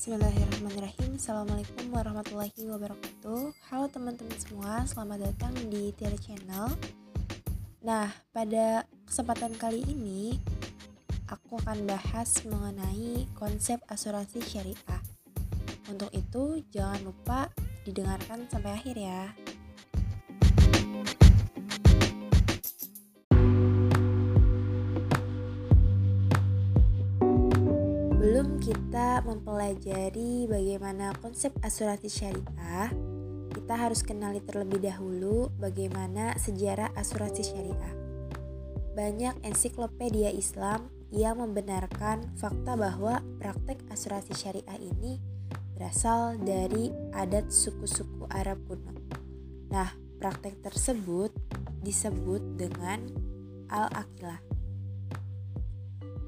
Bismillahirrahmanirrahim. Assalamualaikum warahmatullahi wabarakatuh. Halo teman-teman semua Selamat datang di Tiara Channel. Nah pada kesempatan kali ini Aku akan bahas mengenai konsep asuransi syariah. Untuk itu jangan lupa didengarkan sampai akhir ya Sebelum kita mempelajari bagaimana konsep asuransi syariah, kita harus kenali terlebih dahulu bagaimana sejarah asuransi syariah. Banyak ensiklopedia Islam yang membenarkan fakta bahwa praktek asuransi syariah ini berasal dari adat suku-suku Arab kuno. Nah, praktek tersebut disebut dengan al-aqilah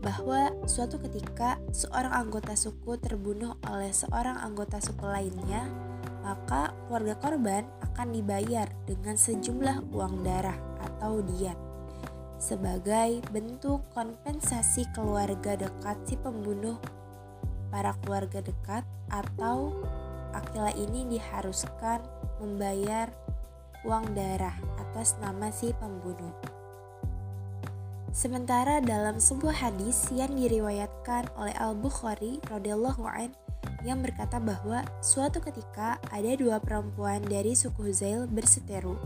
bahwa suatu ketika seorang anggota suku terbunuh oleh seorang anggota suku lainnya, maka keluarga korban akan dibayar dengan sejumlah uang darah atau diat sebagai bentuk kompensasi keluarga dekat si pembunuh para keluarga dekat atau akila ini diharuskan membayar uang darah atas nama si pembunuh. Sementara dalam sebuah hadis yang diriwayatkan oleh Al-Bukhari radhiyallahu an yang berkata bahwa suatu ketika ada dua perempuan dari suku Huzail berseteru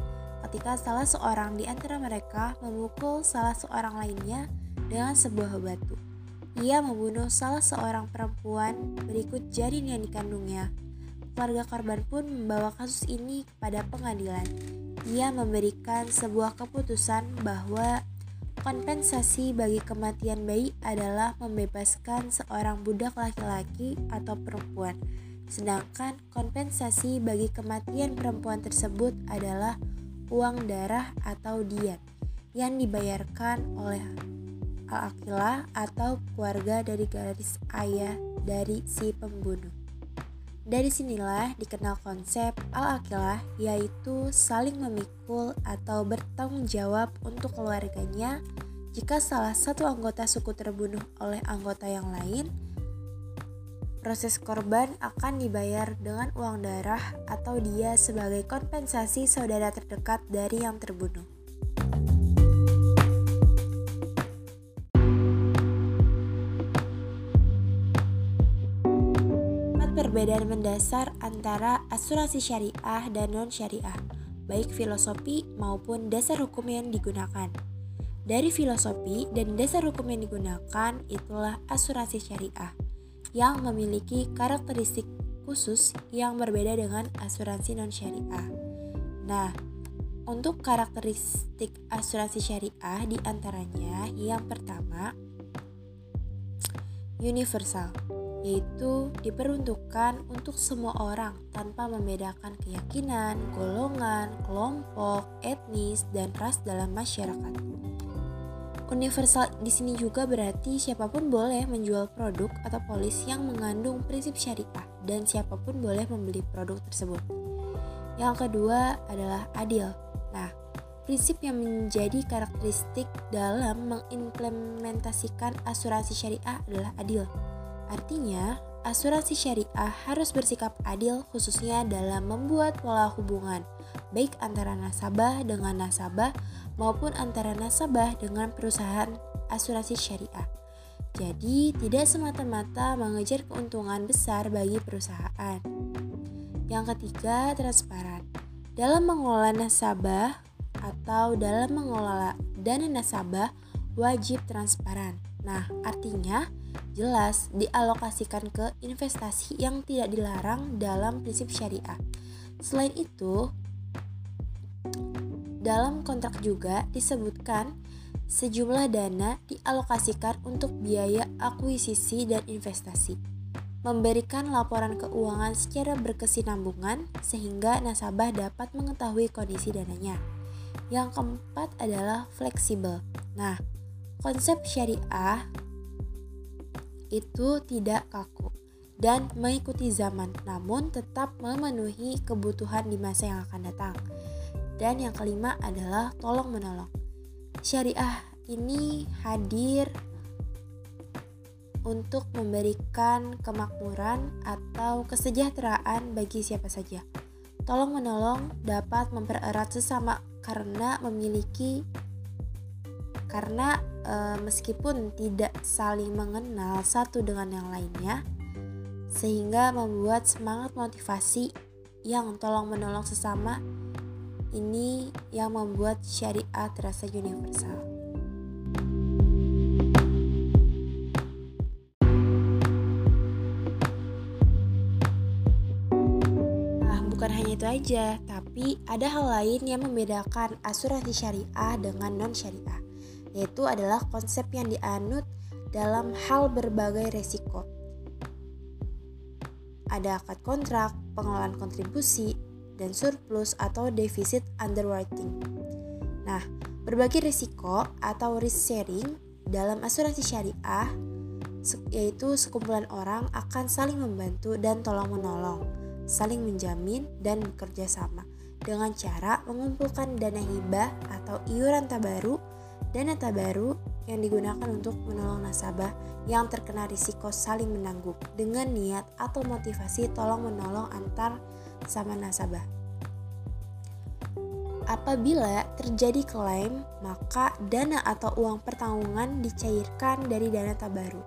ketika salah seorang di antara mereka memukul salah seorang lainnya dengan sebuah batu. Ia membunuh salah seorang perempuan berikut janin yang dikandungnya. Keluarga korban pun membawa kasus ini kepada pengadilan. Ia memberikan sebuah keputusan bahwa Kompensasi bagi kematian bayi adalah membebaskan seorang budak laki-laki atau perempuan, sedangkan kompensasi bagi kematian perempuan tersebut adalah uang darah atau diet yang dibayarkan oleh al-aqilah atau keluarga dari garis ayah dari si pembunuh. Dari sinilah dikenal konsep al-aqilah yaitu saling memikul atau bertanggung jawab untuk keluarganya jika salah satu anggota suku terbunuh oleh anggota yang lain. Proses korban akan dibayar dengan uang darah atau dia sebagai kompensasi saudara terdekat dari yang terbunuh. Perbedaan mendasar antara asuransi syariah dan non-syariah, baik filosofi maupun dasar hukum yang digunakan. Dari filosofi dan dasar hukum yang digunakan itulah asuransi syariah yang memiliki karakteristik khusus yang berbeda dengan asuransi non-syariah. Nah, untuk karakteristik asuransi syariah di antaranya yang pertama universal yaitu diperuntukkan untuk semua orang tanpa membedakan keyakinan, golongan, kelompok, etnis, dan ras dalam masyarakat. Universal di sini juga berarti siapa pun boleh menjual produk atau polis yang mengandung prinsip syariah dan siapa pun boleh membeli produk tersebut. Yang kedua adalah adil. Nah, prinsip yang menjadi karakteristik dalam mengimplementasikan asuransi syariah adalah adil Artinya, asuransi syariah harus bersikap adil khususnya dalam membuat pola hubungan baik antara nasabah dengan nasabah maupun antara nasabah dengan perusahaan asuransi syariah. Jadi, tidak semata-mata mengejar keuntungan besar bagi perusahaan. Yang ketiga, transparan. Dalam mengelola nasabah atau dalam mengelola dana nasabah wajib transparan. Nah, artinya jelas dialokasikan ke investasi yang tidak dilarang dalam prinsip syariah. Selain itu, dalam kontrak juga disebutkan sejumlah dana dialokasikan untuk biaya akuisisi dan investasi. Memberikan laporan keuangan secara berkesinambungan sehingga nasabah dapat mengetahui kondisi dananya. Yang keempat adalah fleksibel. Nah, konsep syariah itu tidak kaku dan mengikuti zaman, namun tetap memenuhi kebutuhan di masa yang akan datang. Dan yang kelima adalah tolong menolong. Syariah ini hadir untuk memberikan kemakmuran atau kesejahteraan bagi siapa saja. Tolong menolong dapat mempererat sesama karena memiliki karena e, meskipun tidak saling mengenal satu dengan yang lainnya sehingga membuat semangat motivasi yang tolong menolong sesama ini yang membuat syariat terasa universal. Nah, bukan hanya itu aja, tapi ada hal lain yang membedakan asuransi syariah dengan non-syariah, yaitu adalah konsep yang dianut dalam hal berbagai resiko. Ada akad kontrak, pengelolaan kontribusi, dan surplus atau defisit underwriting. Nah, berbagi risiko atau risk sharing dalam asuransi syariah yaitu sekumpulan orang akan saling membantu dan tolong-menolong, saling menjamin dan bekerja sama dengan cara mengumpulkan dana hibah atau iuran tabaru, dana tabaru yang digunakan untuk menolong nasabah yang terkena risiko saling menanggung dengan niat atau motivasi tolong-menolong antar sama nasabah. Apabila terjadi klaim, maka dana atau uang pertanggungan dicairkan dari dana tabaru.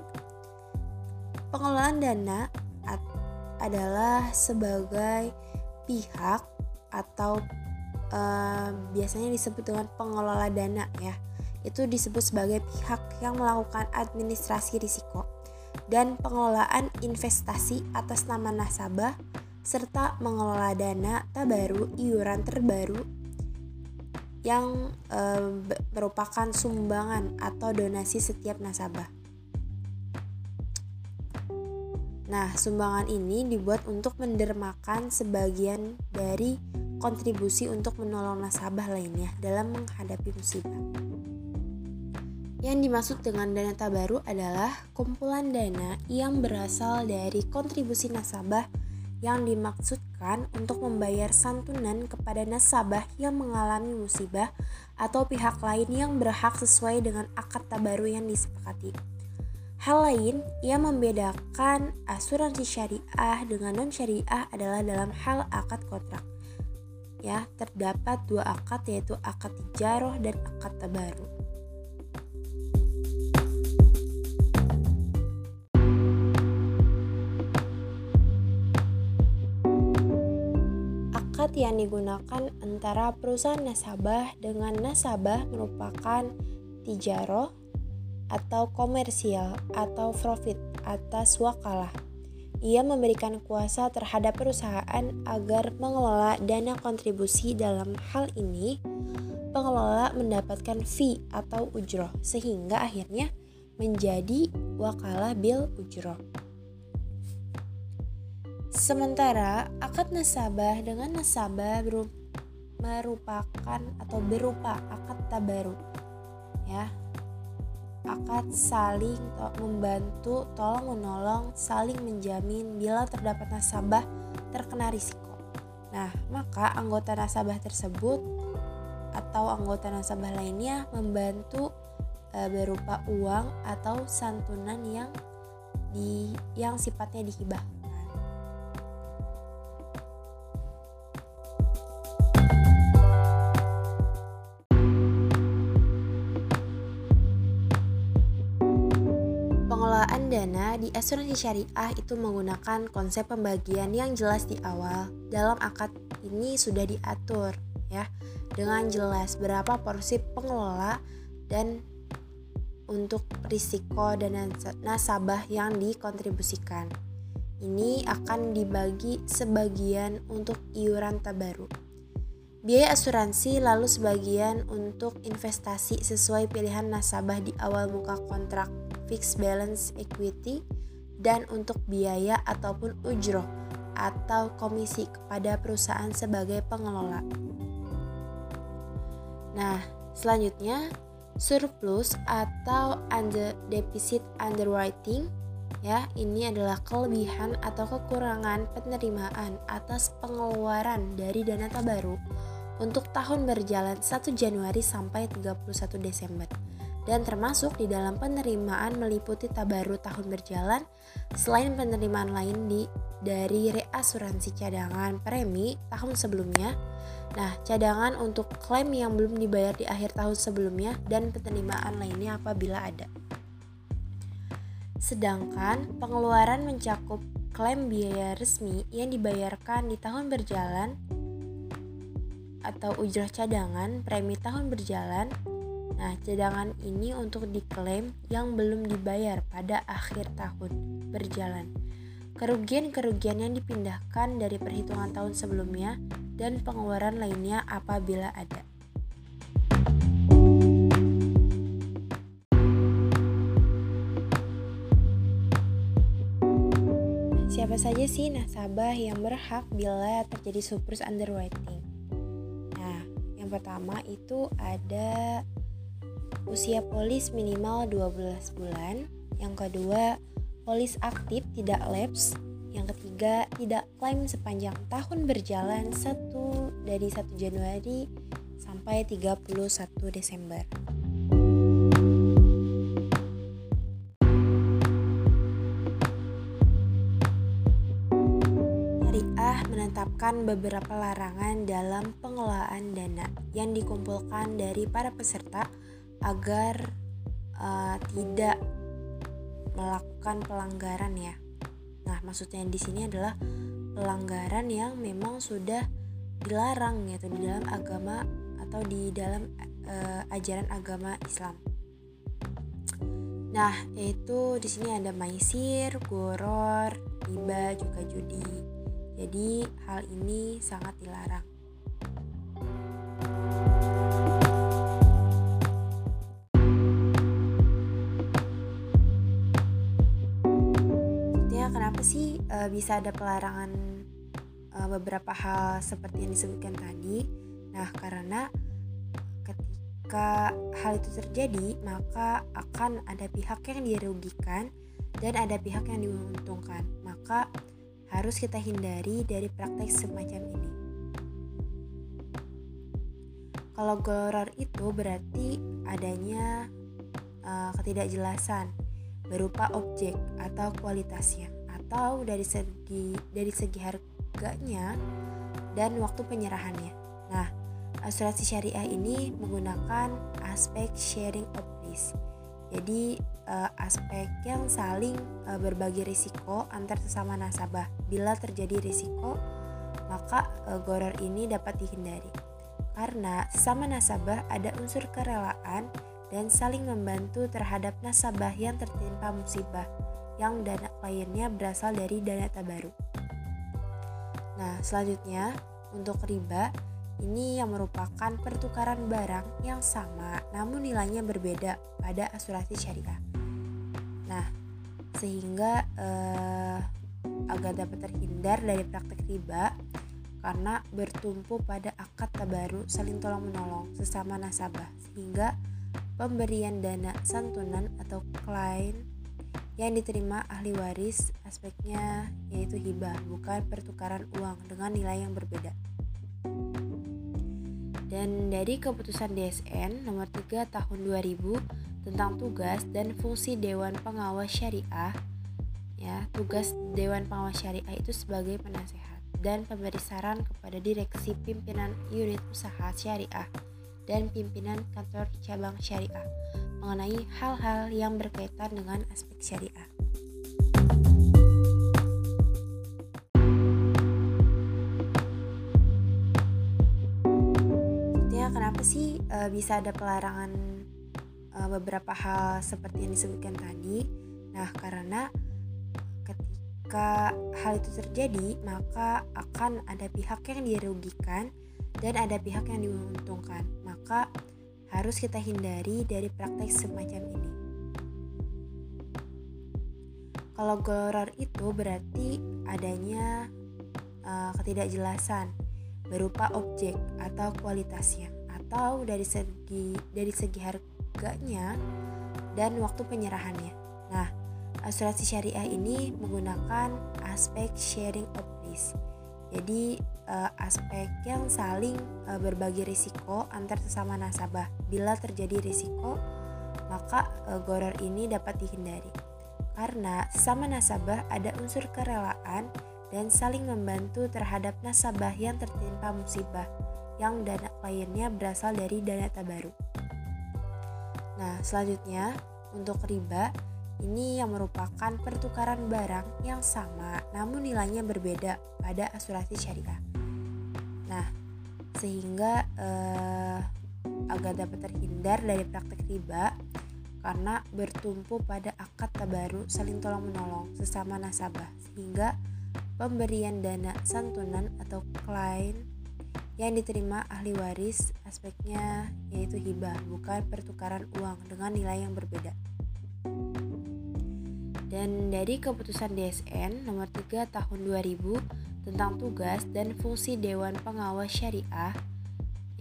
Pengelolaan dana adalah sebagai pihak atau uh, biasanya disebut dengan pengelola dana ya. Itu disebut sebagai pihak yang melakukan administrasi risiko dan pengelolaan investasi atas nama nasabah serta mengelola dana tabaru iuran terbaru yang e, merupakan sumbangan atau donasi setiap nasabah. Nah, sumbangan ini dibuat untuk mendermakan sebagian dari kontribusi untuk menolong nasabah lainnya dalam menghadapi musibah. Yang dimaksud dengan dana tabaru adalah kumpulan dana yang berasal dari kontribusi nasabah yang dimaksudkan untuk membayar santunan kepada nasabah yang mengalami musibah atau pihak lain yang berhak sesuai dengan akad tabaru yang disepakati. Hal lain yang membedakan asuransi syariah dengan non-syariah adalah dalam hal akad kontrak. Ya, terdapat dua akad yaitu akad tijaroh dan akad tabaru. Akad yang digunakan antara perusahaan nasabah dengan nasabah merupakan tijaroh atau komersial atau profit atas wakalah. Ia memberikan kuasa terhadap perusahaan agar mengelola dana kontribusi dalam hal ini pengelola mendapatkan fee atau ujroh sehingga akhirnya menjadi wakalah bil ujroh. Sementara akad nasabah dengan nasabah merupakan atau berupa akad tabaru ya. Akad saling to membantu tolong menolong saling menjamin bila terdapat nasabah terkena risiko. Nah maka anggota nasabah tersebut atau anggota nasabah lainnya membantu e, berupa uang atau santunan yang di yang sifatnya dana di asuransi syariah itu menggunakan konsep pembagian yang jelas di awal. Dalam akad ini sudah diatur ya dengan jelas berapa porsi pengelola dan untuk risiko dan nasabah yang dikontribusikan. Ini akan dibagi sebagian untuk iuran tabaru. Biaya asuransi lalu sebagian untuk investasi sesuai pilihan nasabah di awal muka kontrak fixed balance equity, dan untuk biaya ataupun ujroh atau komisi kepada perusahaan sebagai pengelola. Nah, selanjutnya surplus atau under deficit underwriting ya ini adalah kelebihan atau kekurangan penerimaan atas pengeluaran dari dana tabaru untuk tahun berjalan 1 Januari sampai 31 Desember dan termasuk di dalam penerimaan meliputi tabaru tahun berjalan selain penerimaan lain di dari reasuransi cadangan premi tahun sebelumnya. Nah, cadangan untuk klaim yang belum dibayar di akhir tahun sebelumnya dan penerimaan lainnya apabila ada. Sedangkan pengeluaran mencakup klaim biaya resmi yang dibayarkan di tahun berjalan atau ujrah cadangan premi tahun berjalan. Nah, cadangan ini untuk diklaim yang belum dibayar pada akhir tahun berjalan. Kerugian-kerugian yang dipindahkan dari perhitungan tahun sebelumnya dan pengeluaran lainnya apabila ada. Siapa saja sih nasabah yang berhak bila terjadi surplus underwriting? Yang pertama itu ada usia polis minimal 12 bulan. Yang kedua, polis aktif tidak lapse. Yang ketiga, tidak klaim sepanjang tahun berjalan satu dari 1 Januari sampai 31 Desember. menetapkan beberapa larangan dalam pengelolaan dana yang dikumpulkan dari para peserta agar uh, tidak melakukan pelanggaran ya. Nah, maksudnya di sini adalah pelanggaran yang memang sudah dilarang yaitu di dalam agama atau di dalam uh, ajaran agama Islam. Nah, yaitu di sini ada maisir, goror, riba, juga judi. Jadi, hal ini sangat dilarang. Kenapa sih e, bisa ada pelarangan e, beberapa hal seperti yang disebutkan tadi? Nah, karena ketika hal itu terjadi, maka akan ada pihak yang dirugikan dan ada pihak yang diuntungkan. Maka harus kita hindari dari praktek semacam ini. Kalau goror itu berarti adanya uh, ketidakjelasan berupa objek atau kualitasnya atau dari segi dari segi harganya dan waktu penyerahannya. Nah, asuransi syariah ini menggunakan aspek sharing of risk. Jadi uh, aspek yang saling uh, berbagi risiko antar sesama nasabah. Bila terjadi risiko, maka uh, goror ini dapat dihindari. Karena sesama nasabah ada unsur kerelaan dan saling membantu terhadap nasabah yang tertimpa musibah yang dana kliennya berasal dari dana tabaru. Nah, selanjutnya untuk riba ini yang merupakan pertukaran barang yang sama namun nilainya berbeda pada asuransi syariah. Nah, sehingga eh, agar dapat terhindar dari praktek riba karena bertumpu pada akad tabaru saling tolong menolong sesama nasabah sehingga pemberian dana santunan atau klien yang diterima ahli waris aspeknya yaitu hibah bukan pertukaran uang dengan nilai yang berbeda. Dan dari keputusan DSN nomor 3 tahun 2000 tentang tugas dan fungsi Dewan Pengawas Syariah, ya, tugas Dewan Pengawas Syariah itu sebagai penasehat dan pemberi saran kepada direksi pimpinan unit usaha syariah dan pimpinan kantor cabang syariah mengenai hal-hal yang berkaitan dengan aspek syariah. kenapa sih uh, bisa ada pelarangan uh, beberapa hal seperti yang disebutkan tadi? Nah, karena ketika hal itu terjadi, maka akan ada pihak yang dirugikan dan ada pihak yang diuntungkan. Maka harus kita hindari dari praktek semacam ini. Kalau goror itu berarti adanya uh, ketidakjelasan berupa objek atau kualitasnya atau dari segi dari segi harganya dan waktu penyerahannya. Nah, asuransi syariah ini menggunakan aspek sharing of risk. Jadi uh, aspek yang saling uh, berbagi risiko antar sesama nasabah. Bila terjadi risiko, maka e, goror ini dapat dihindari. Karena sesama nasabah ada unsur kerelaan dan saling membantu terhadap nasabah yang tertimpa musibah yang dana kliennya berasal dari dana tabaru. Nah, selanjutnya untuk riba ini yang merupakan pertukaran barang yang sama namun nilainya berbeda pada asuransi syariah. Nah, sehingga eh, agar dapat terhindar dari praktek riba karena bertumpu pada akad tabaru saling tolong menolong sesama nasabah. Sehingga pemberian dana santunan atau klien yang diterima ahli waris aspeknya yaitu hibah bukan pertukaran uang dengan nilai yang berbeda. Dan dari keputusan DSN nomor 3 tahun 2000 tentang tugas dan fungsi Dewan Pengawas Syariah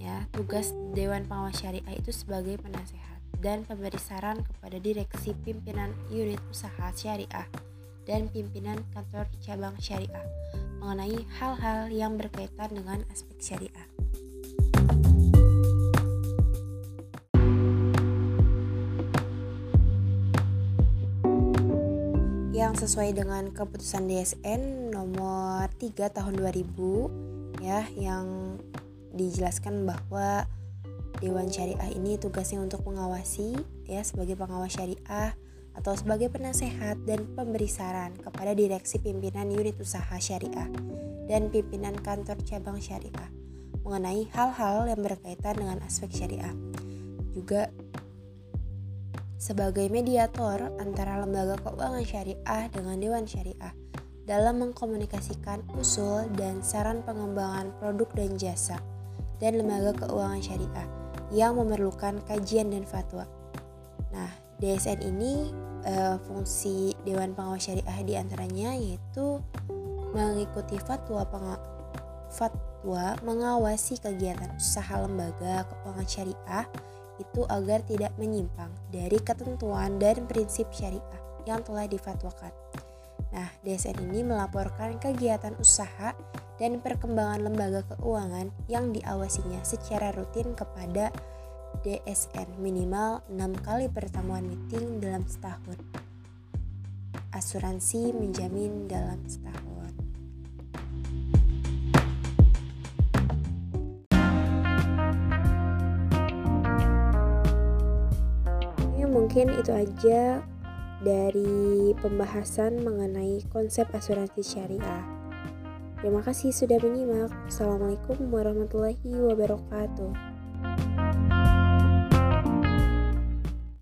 ya tugas Dewan Pengawas Syariah itu sebagai penasehat dan pemberi saran kepada direksi pimpinan unit usaha syariah dan pimpinan kantor cabang syariah mengenai hal-hal yang berkaitan dengan aspek syariah. Sesuai dengan keputusan DSN nomor 3 tahun 2000 ya yang dijelaskan bahwa Dewan Syariah ini tugasnya untuk mengawasi ya sebagai pengawas syariah atau sebagai penasehat dan pemberi saran kepada direksi pimpinan unit usaha syariah dan pimpinan kantor cabang syariah mengenai hal-hal yang berkaitan dengan aspek syariah. Juga sebagai mediator antara lembaga keuangan syariah dengan dewan syariah dalam mengkomunikasikan usul dan saran pengembangan produk dan jasa dan lembaga keuangan syariah yang memerlukan kajian dan fatwa. Nah, DSN ini e, fungsi Dewan Pengawas Syariah di antaranya yaitu mengikuti fatwa penga fatwa mengawasi kegiatan usaha lembaga keuangan syariah itu agar tidak menyimpang dari ketentuan dan prinsip syariah yang telah difatwakan. Nah, DSN ini melaporkan kegiatan usaha dan perkembangan lembaga keuangan yang diawasinya secara rutin kepada DSN minimal 6 kali pertemuan meeting dalam setahun. Asuransi menjamin dalam setahun. Mungkin itu aja dari pembahasan mengenai konsep asuransi syariah. Terima kasih sudah menyimak. Assalamualaikum warahmatullahi wabarakatuh.